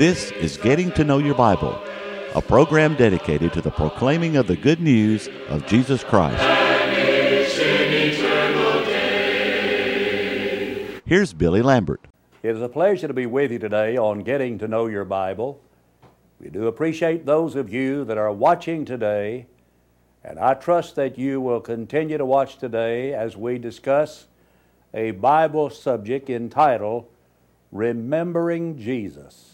This is Getting to Know Your Bible, a program dedicated to the proclaiming of the good news of Jesus Christ. Here's Billy Lambert. It is a pleasure to be with you today on Getting to Know Your Bible. We do appreciate those of you that are watching today, and I trust that you will continue to watch today as we discuss a Bible subject entitled Remembering Jesus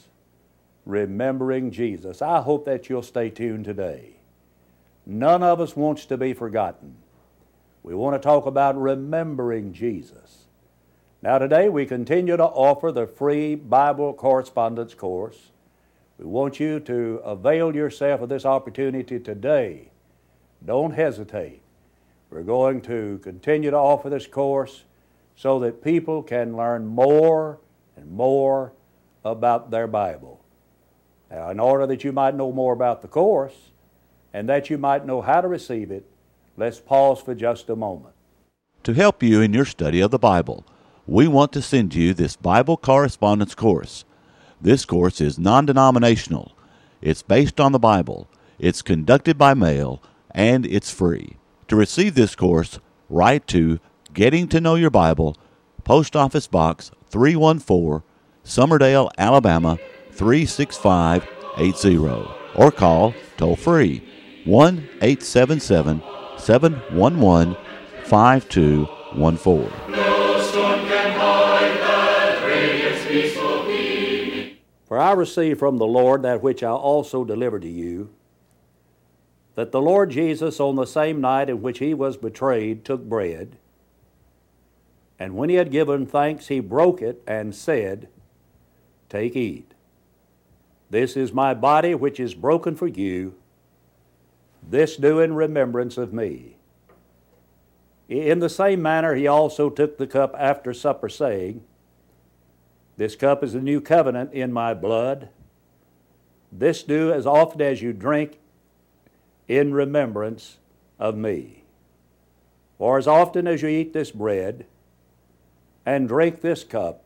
remembering Jesus. I hope that you'll stay tuned today. None of us wants to be forgotten. We want to talk about remembering Jesus. Now, today we continue to offer the free Bible correspondence course. We want you to avail yourself of this opportunity today. Don't hesitate. We're going to continue to offer this course so that people can learn more and more about their Bible. Now, in order that you might know more about the course and that you might know how to receive it, let's pause for just a moment. To help you in your study of the Bible, we want to send you this Bible correspondence course. This course is non denominational, it's based on the Bible, it's conducted by mail, and it's free. To receive this course, write to Getting to Know Your Bible, Post Office Box 314, Summerdale, Alabama 36580 or call toll free 1 877 711 5214. For I received from the Lord that which I also delivered to you that the Lord Jesus, on the same night in which he was betrayed, took bread. And when he had given thanks, he broke it and said, Take, eat. This is my body which is broken for you. This do in remembrance of me. In the same manner, he also took the cup after supper, saying, This cup is the new covenant in my blood. This do as often as you drink in remembrance of me. For as often as you eat this bread and drink this cup,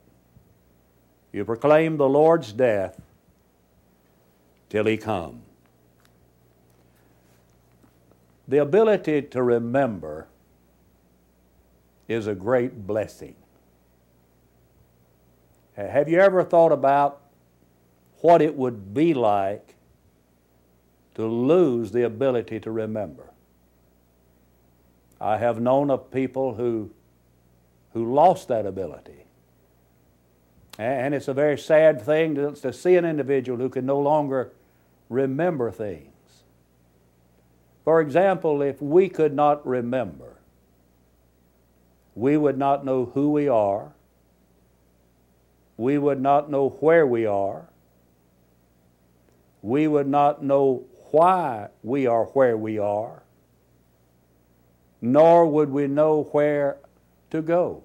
you proclaim the Lord's death till he come. The ability to remember is a great blessing. Have you ever thought about what it would be like to lose the ability to remember? I have known of people who, who lost that ability. And it's a very sad thing to, to see an individual who can no longer remember things. For example, if we could not remember, we would not know who we are, we would not know where we are, we would not know why we are where we are, nor would we know where to go.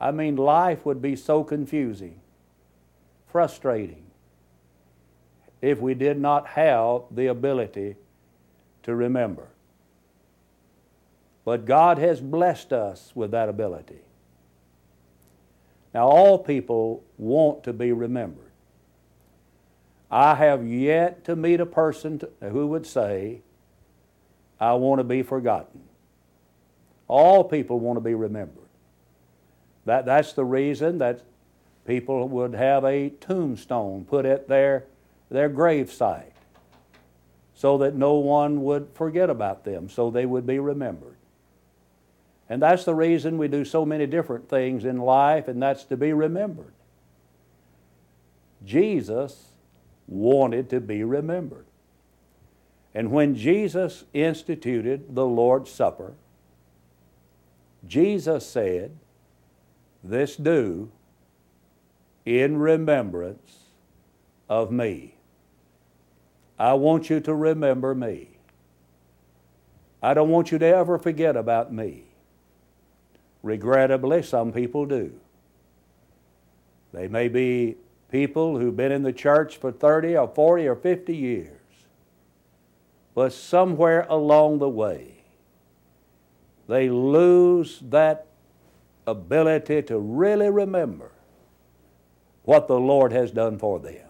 I mean, life would be so confusing, frustrating if we did not have the ability to remember. But God has blessed us with that ability. Now, all people want to be remembered. I have yet to meet a person who would say, I want to be forgotten. All people want to be remembered. That, that's the reason that people would have a tombstone put at their their gravesite so that no one would forget about them, so they would be remembered. And that's the reason we do so many different things in life, and that's to be remembered. Jesus wanted to be remembered. And when Jesus instituted the Lord's Supper, Jesus said, This do in remembrance of me. I want you to remember me. I don't want you to ever forget about me. Regrettably, some people do. They may be people who've been in the church for 30 or 40 or 50 years. But somewhere along the way, they lose that ability to really remember what the Lord has done for them.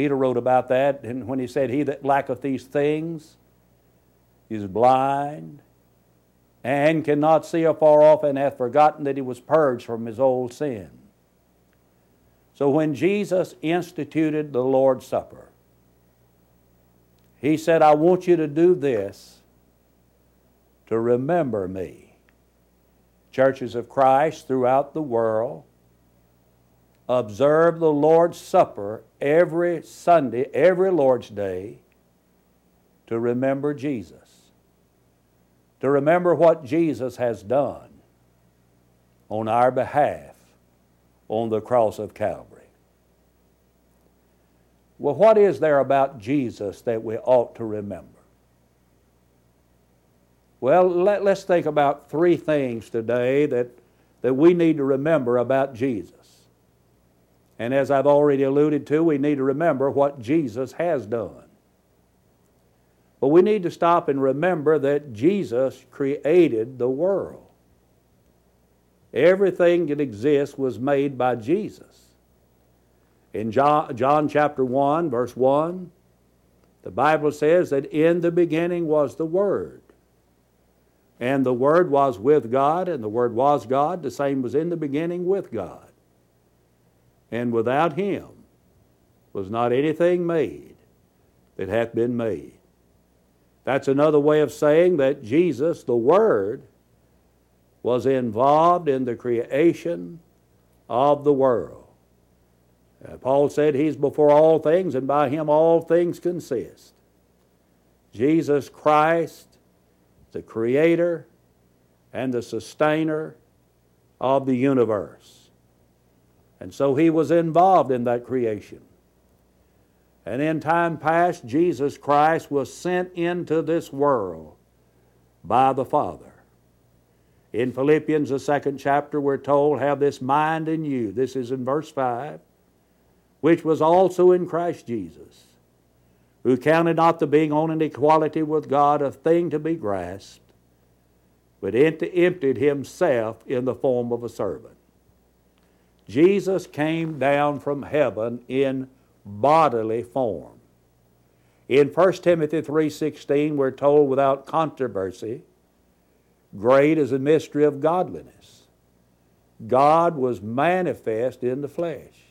Peter wrote about that and when he said, He that lacketh these things is blind and cannot see afar off and hath forgotten that he was purged from his old sin. So when Jesus instituted the Lord's Supper, he said, I want you to do this to remember me. Churches of Christ throughout the world observe the Lord's Supper every Sunday, every Lord's Day, to remember Jesus, to remember what Jesus has done on our behalf on the cross of Calvary. Well, what is there about Jesus that we ought to remember? Well, let, us think about three things today that, that we need to remember about Jesus. And as I've already alluded to, we need to remember what Jesus has done. But we need to stop and remember that Jesus created the world. Everything that exists was made by Jesus. In John, John chapter 1, verse 1, the Bible says that in the beginning was the Word. And the Word was with God, and the Word was God. The same was in the beginning with God. And without Him was not anything made that hath been made. That's another way of saying that Jesus, the Word, was involved in the creation of the world. Uh, Paul said he's before all things, and by him all things consist. Jesus Christ, the creator and the sustainer of the universe. And so he was involved in that creation. And in time past, Jesus Christ was sent into this world by the Father. In Philippians, the second chapter, we're told, Have this mind in you. This is in verse 5 which was also in Christ Jesus, who counted not the being on an equality with God a thing to be grasped, but emptied himself in the form of a servant. Jesus came down from heaven in bodily form. In 1 Timothy 3:16 we're told without controversy, great is the mystery of godliness. God was manifest in the flesh.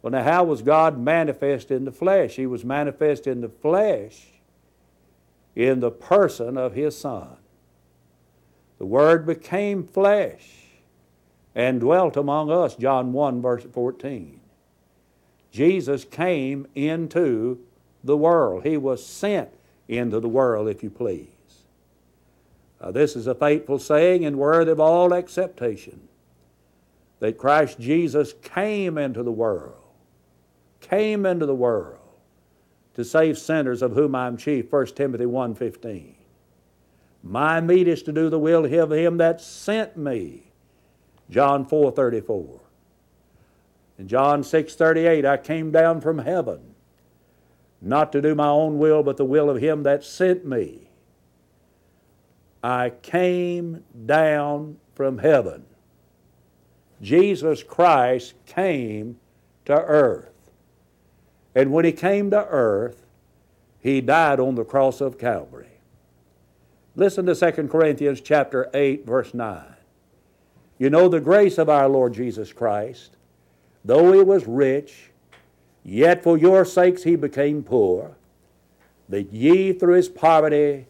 Well, now, how was God manifest in the flesh? He was manifest in the flesh in the person of His Son. The Word became flesh and dwelt among us, John 1, verse 14. Jesus came into the world. He was sent into the world, if you please. Uh, this is a faithful saying and worthy of all acceptation that Christ Jesus came into the world came into the world to save sinners of whom I am chief, 1 Timothy 1.15. My meat is to do the will of him that sent me, John 4.34. In John 6.38, I came down from heaven, not to do my own will, but the will of him that sent me. I came down from heaven. Jesus Christ came to earth. And when he came to earth, he died on the cross of Calvary. Listen to 2 Corinthians chapter 8 verse 9. You know the grace of our Lord Jesus Christ, though he was rich, yet for your sakes he became poor, that ye through his poverty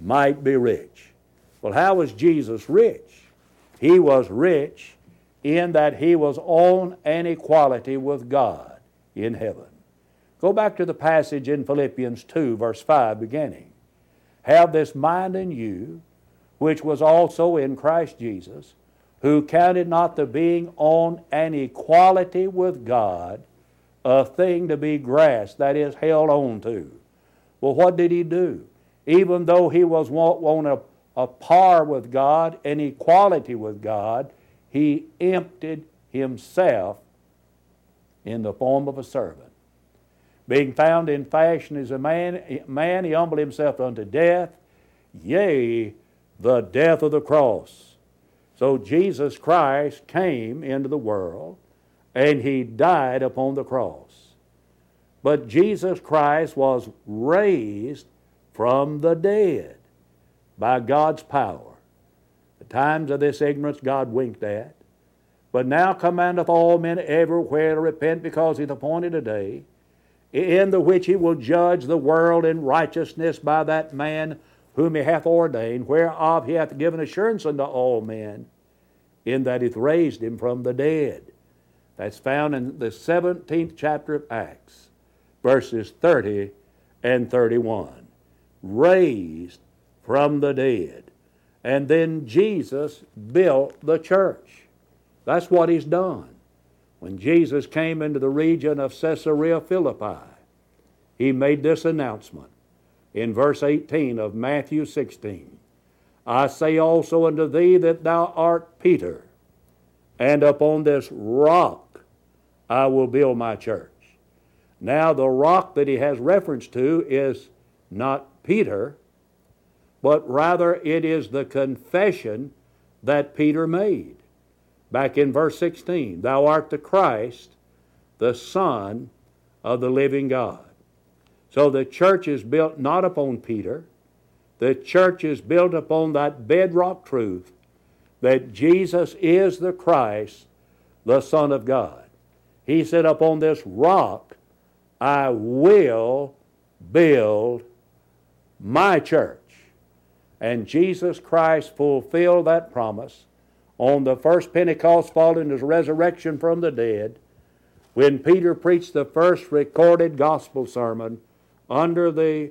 might be rich. Well, how was Jesus rich? He was rich in that he was on an equality with God in heaven. Go back to the passage in Philippians 2, verse 5, beginning. Have this mind in you, which was also in Christ Jesus, who counted not the being on an equality with God a thing to be grasped, that is, held on to. Well, what did he do? Even though he was on a, a par with God, an equality with God, he emptied himself in the form of a servant. Being found in fashion as a man, man, he humbled himself unto death, yea, the death of the cross. So Jesus Christ came into the world and he died upon the cross. But Jesus Christ was raised from the dead by God's power. The times of this ignorance God winked at. But now commandeth all men everywhere to repent because he hath appointed a day in the which he will judge the world in righteousness by that man whom he hath ordained, whereof he hath given assurance unto all men, in that he hath raised him from the dead. That's found in the 17th chapter of Acts, verses 30 and 31. Raised from the dead. And then Jesus built the church. That's what he's done. When Jesus came into the region of Caesarea Philippi, he made this announcement in verse 18 of Matthew 16 I say also unto thee that thou art Peter, and upon this rock I will build my church. Now, the rock that he has reference to is not Peter, but rather it is the confession that Peter made. Back in verse 16, Thou art the Christ, the Son of the living God. So the church is built not upon Peter, the church is built upon that bedrock truth that Jesus is the Christ, the Son of God. He said, Upon this rock I will build my church. And Jesus Christ fulfilled that promise on the first Pentecost following his resurrection from the dead, when Peter preached the first recorded gospel sermon under the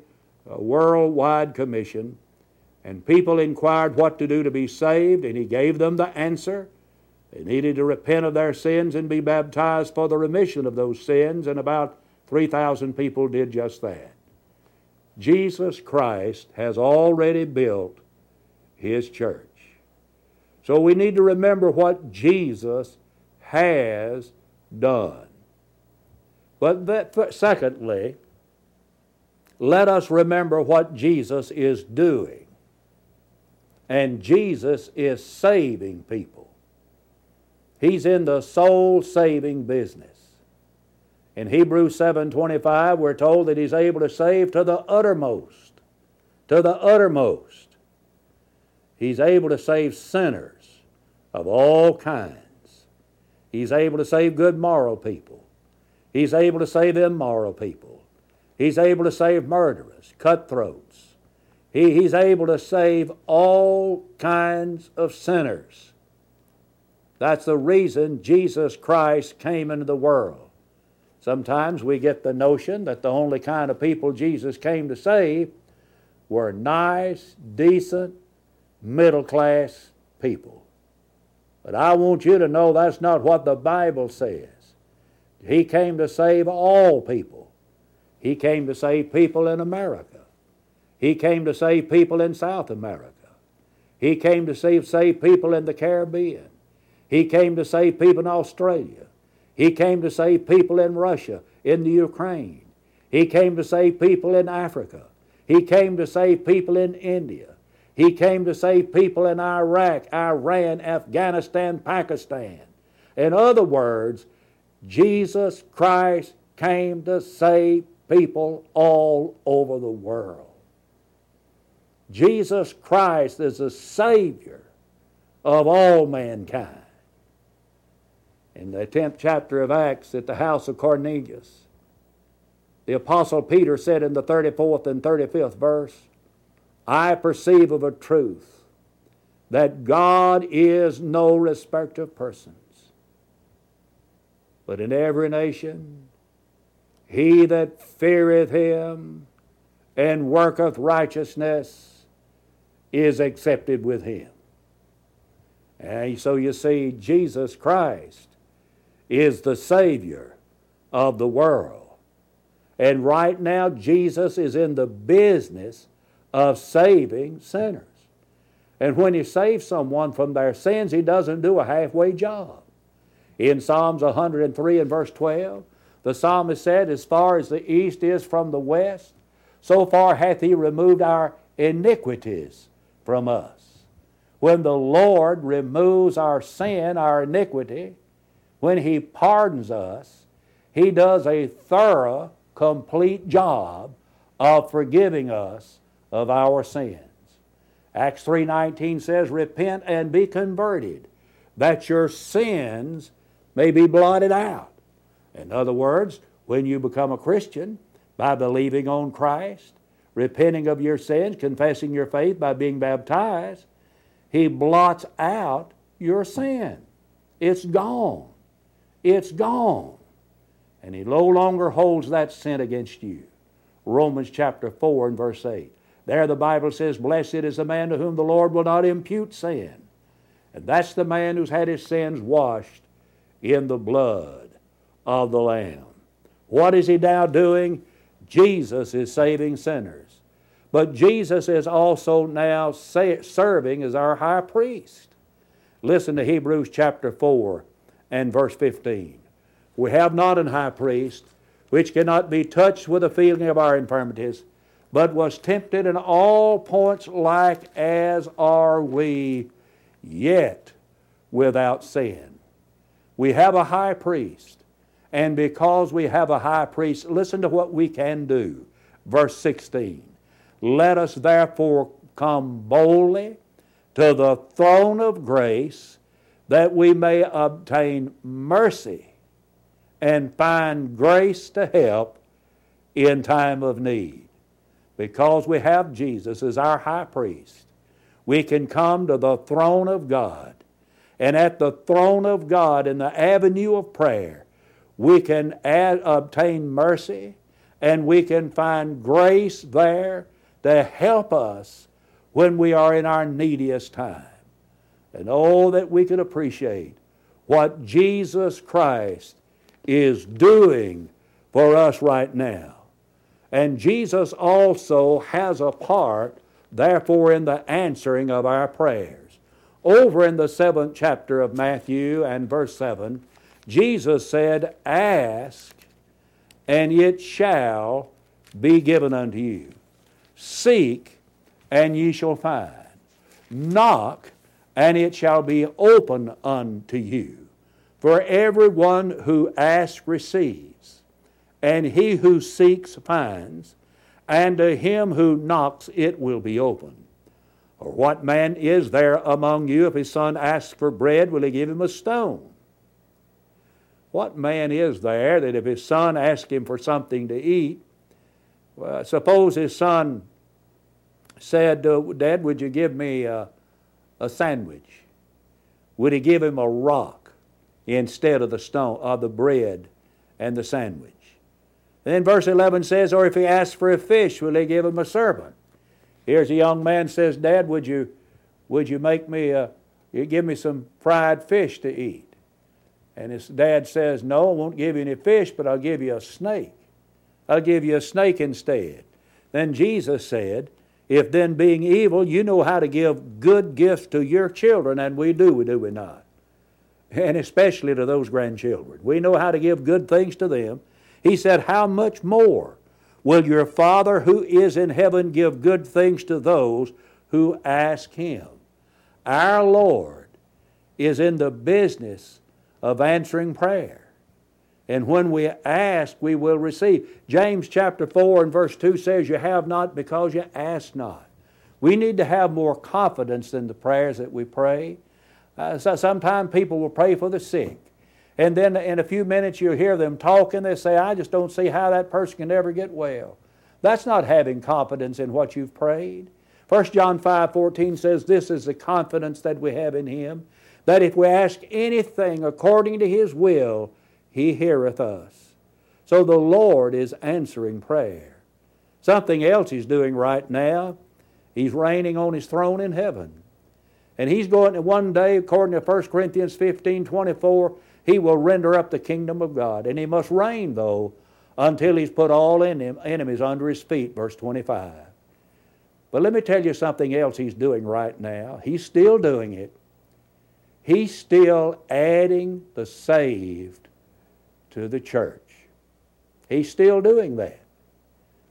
uh, worldwide commission, and people inquired what to do to be saved, and he gave them the answer. They needed to repent of their sins and be baptized for the remission of those sins, and about 3,000 people did just that. Jesus Christ has already built his church. So we need to remember what Jesus has done. But that, secondly, let us remember what Jesus is doing. And Jesus is saving people. He's in the soul saving business. In Hebrews 7:25 we're told that he's able to save to the uttermost. To the uttermost. He's able to save sinners of all kinds. He's able to save good moral people. He's able to save immoral people. He's able to save murderers, cutthroats. He, he's able to save all kinds of sinners. That's the reason Jesus Christ came into the world. Sometimes we get the notion that the only kind of people Jesus came to save were nice, decent, middle class people. But I want you to know that's not what the Bible says. He came to save all people. He came to save people in America. He came to save people in South America. He came to save, save people in the Caribbean. He came to save people in Australia. He came to save people in Russia, in the Ukraine. He came to save people in Africa. He came to save people in India. He came to save people in Iraq, Iran, Afghanistan, Pakistan. In other words, Jesus Christ came to save people all over the world. Jesus Christ is the Savior of all mankind in the 10th chapter of Acts at the house of Cornelius. The Apostle Peter said in the 34th and 35th verse, I perceive of a truth that God is no respecter of persons, but in every nation he that feareth him and worketh righteousness is accepted with him. And so you see, Jesus Christ is the Savior of the world. And right now, Jesus is in the business of saving sinners. And when He saves someone from their sins, He doesn't do a halfway job. In Psalms 103 and verse 12, the psalmist said, As far as the east is from the west, so far hath He removed our iniquities from us. When the Lord removes our sin, our iniquity, when He pardons us, He does a thorough complete job of forgiving us of our sins. Acts 3:19 says, "Repent and be converted, that your sins may be blotted out." In other words, when you become a Christian by believing on Christ, repenting of your sins, confessing your faith by being baptized, he blots out your sin. It's gone. It's gone. And he no longer holds that sin against you. Romans chapter 4 and verse 8. There the Bible says, Blessed is the man to whom the Lord will not impute sin. And that's the man who's had his sins washed in the blood of the Lamb. What is he now doing? Jesus is saving sinners. But Jesus is also now serving as our high priest. Listen to Hebrews chapter 4 and verse 15. We have not an high priest which cannot be touched with the feeling of our infirmities, but was tempted in all points like as are we, yet without sin. We have a high priest, and because we have a high priest, listen to what we can do. Verse 16 Let us therefore come boldly to the throne of grace that we may obtain mercy and find grace to help in time of need. Because we have Jesus as our high priest, we can come to the throne of God. And at the throne of God, in the avenue of prayer, we can add, obtain mercy and we can find grace there to help us when we are in our neediest time. And oh, that we could appreciate what Jesus Christ is doing for us right now. And Jesus also has a part, therefore, in the answering of our prayers. Over in the seventh chapter of Matthew and verse 7, Jesus said, Ask, and it shall be given unto you. Seek, and ye shall find. Knock, and it shall be open unto you. For everyone who asks receives, and he who seeks finds, and to him who knocks it will be opened. Or what man is there among you, if his son asks for bread, will he give him a stone? What man is there that if his son asks him for something to eat, well, suppose his son said, uh, Dad, would you give me a, a sandwich? Would he give him a rock? instead of the stone of the bread and the sandwich. Then verse 11 says, Or if he asks for a fish, will he give him a serpent? Here's a young man says, Dad, would you, would you make me a, you give me some fried fish to eat? And his dad says, No, I won't give you any fish, but I'll give you a snake. I'll give you a snake instead. Then Jesus said, If then being evil, you know how to give good gifts to your children, and we do, do we not? and especially to those grandchildren. We know how to give good things to them. He said, How much more will your Father who is in heaven give good things to those who ask Him? Our Lord is in the business of answering prayer. And when we ask, we will receive. James chapter 4 and verse 2 says, You have not because you ask not. We need to have more confidence in the prayers that we pray. Uh, so sometimes people will pray for the sick. And then in a few minutes you'll hear them talking. They say, I just don't see how that person can ever get well. That's not having confidence in what you've prayed. 1 John 5 14 says, This is the confidence that we have in Him, that if we ask anything according to His will, He heareth us. So the Lord is answering prayer. Something else He's doing right now, He's reigning on His throne in heaven. And he's going to one day, according to 1 Corinthians 15 24, he will render up the kingdom of God. And he must reign, though, until he's put all enemies under his feet, verse 25. But let me tell you something else he's doing right now. He's still doing it. He's still adding the saved to the church. He's still doing that.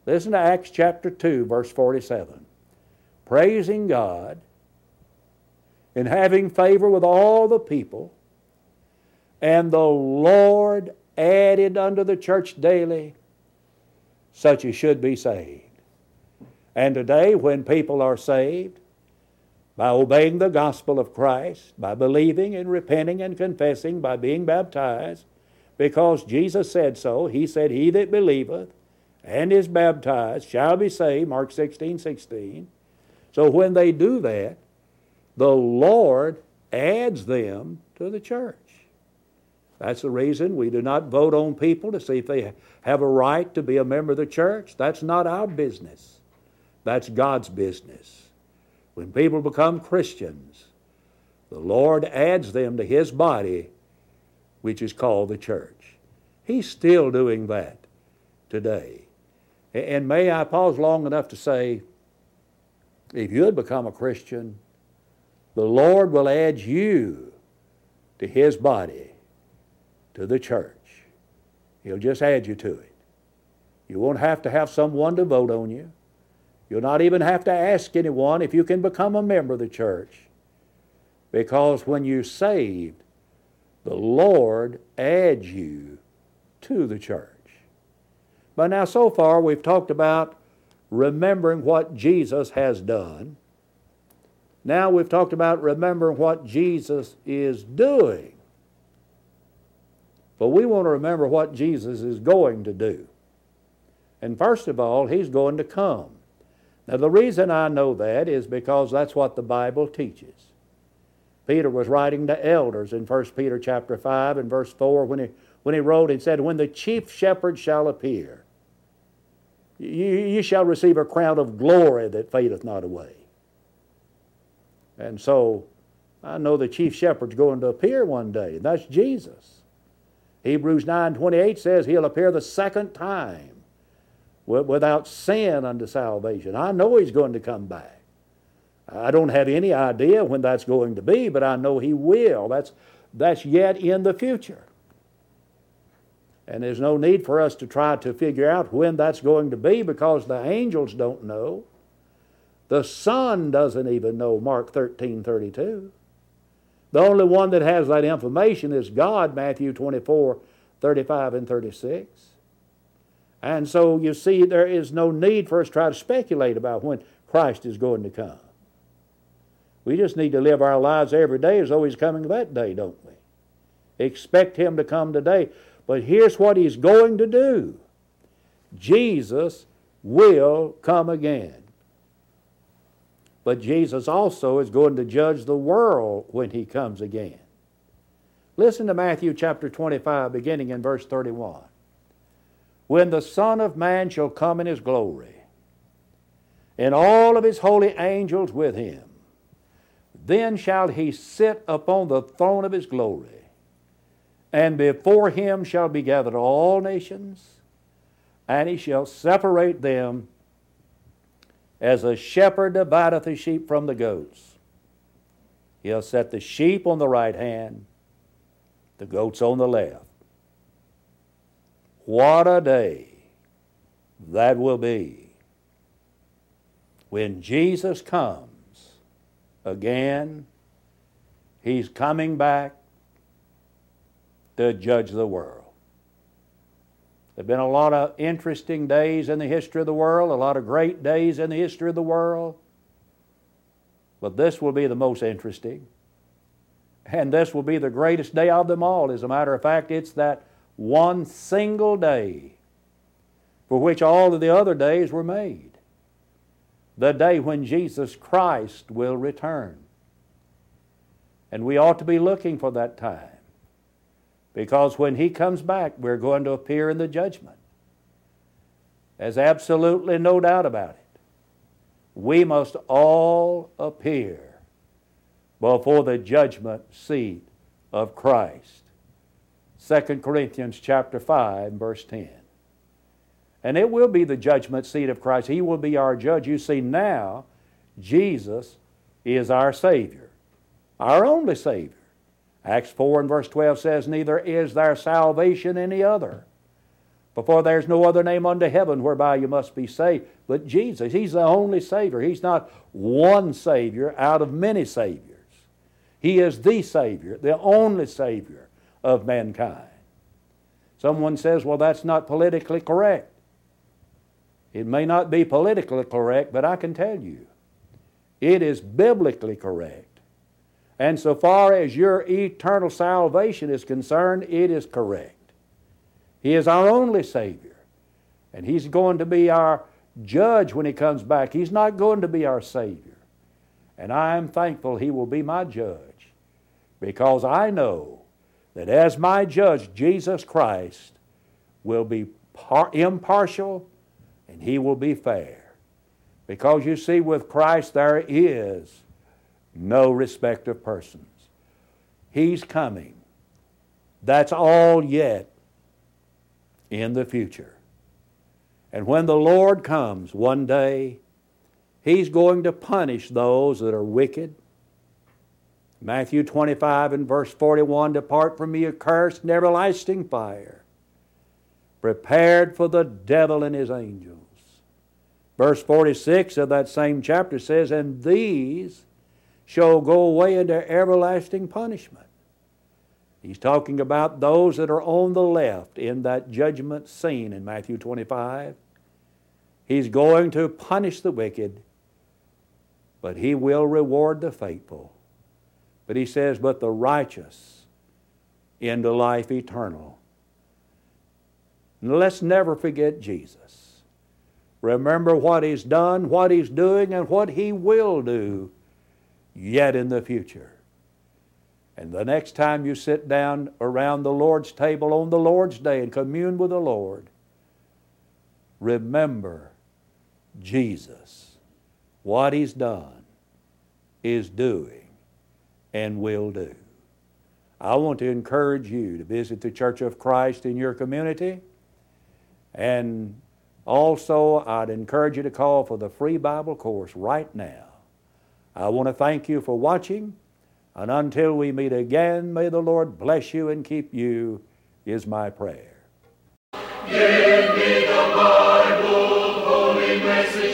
Listen to Acts chapter 2, verse 47. Praising God and having favor with all the people. And the Lord added unto the church daily such as should be saved. And today, when people are saved, by obeying the gospel of Christ, by believing and repenting and confessing, by being baptized, because Jesus said so. He said, He that believeth and is baptized shall be saved, Mark 16, 16. So when they do that, the Lord adds them to the church. That's the reason we do not vote on people to see if they have a right to be a member of the church. That's not our business. That's God's business. When people become Christians, the Lord adds them to His body, which is called the church. He's still doing that today. And may I pause long enough to say, if you had become a Christian, the Lord will add you to His body, to the church. He'll just add you to it. You won't have to have someone to vote on you. You'll not even have to ask anyone if you can become a member of the church. Because when you're saved, the Lord adds you to the church. But now, so far, we've talked about remembering what Jesus has done. Now we've talked about remembering what Jesus is doing. But we want to remember what Jesus is going to do. And first of all, He's going to come. Now, the reason I know that is because that's what the Bible teaches. Peter was writing to elders in 1 Peter chapter 5 and verse 4 when he, when he wrote and said, When the chief shepherd shall appear, you, you shall receive a crown of glory that fadeth not away. And so I know the chief shepherd's going to appear one day, and that's Jesus. Hebrews 9:28 says he'll appear the second time without sin unto salvation. I know he's going to come back. I don't have any idea when that's going to be, but I know he will. That's, that's yet in the future. And there's no need for us to try to figure out when that's going to be because the angels don't know. The Son doesn't even know, Mark 13 32. The only one that has that information is God, Matthew 24 35 and 36. And so you see, there is no need for us to try to speculate about when Christ is going to come. We just need to live our lives every day as though He's coming that day, don't we? Expect Him to come today. But here's what He's going to do Jesus will come again. But Jesus also is going to judge the world when He comes again. Listen to Matthew chapter 25, beginning in verse 31. When the Son of Man shall come in His glory, and all of His holy angels with Him, then shall he sit upon the throne of his glory, and before him shall be gathered all nations, and he shall separate them as a shepherd divideth the sheep from the goats. He'll set the sheep on the right hand, the goats on the left. What a day that will be when Jesus comes again. He's coming back to judge the world. There have been a lot of interesting days in the history of the world, a lot of great days in the history of the world. But this will be the most interesting. And this will be the greatest day of them all. As a matter of fact, it's that one single day for which all of the other days were made the day when Jesus Christ will return. And we ought to be looking for that time. Because when He comes back, we're going to appear in the judgment. There's absolutely no doubt about it. We must all appear before the judgment seat of Christ. 2 Corinthians chapter 5 verse 10. And it will be the judgment seat of Christ. He will be our judge. You see, now Jesus is our Savior, our only Savior. Acts 4 and verse 12 says, Neither is there salvation any other. Before there's no other name under heaven whereby you must be saved. But Jesus, He's the only Savior. He's not one Savior out of many Saviors. He is the Savior, the only Savior of mankind. Someone says, well, that's not politically correct. It may not be politically correct, but I can tell you it is biblically correct. And so far as your eternal salvation is concerned, it is correct. He is our only Savior. And He's going to be our judge when He comes back. He's not going to be our Savior. And I am thankful He will be my judge because I know that as my judge, Jesus Christ will be par- impartial and He will be fair. Because you see, with Christ there is no respect of persons. He's coming. That's all yet in the future. And when the Lord comes one day, He's going to punish those that are wicked. Matthew 25 and verse 41 Depart from me, a accursed, and everlasting fire, prepared for the devil and his angels. Verse 46 of that same chapter says, And these shall go away into everlasting punishment. He's talking about those that are on the left in that judgment scene in Matthew 25. He's going to punish the wicked, but he will reward the faithful. But he says, But the righteous into life eternal. And let's never forget Jesus. Remember what he's done, what he's doing, and what he will do yet in the future. And the next time you sit down around the Lord's table on the Lord's day and commune with the Lord, remember Jesus, what He's done, is doing, and will do. I want to encourage you to visit the Church of Christ in your community. And also, I'd encourage you to call for the free Bible course right now. I want to thank you for watching. And until we meet again, may the Lord bless you and keep you, is my prayer. Give me the Bible, holy message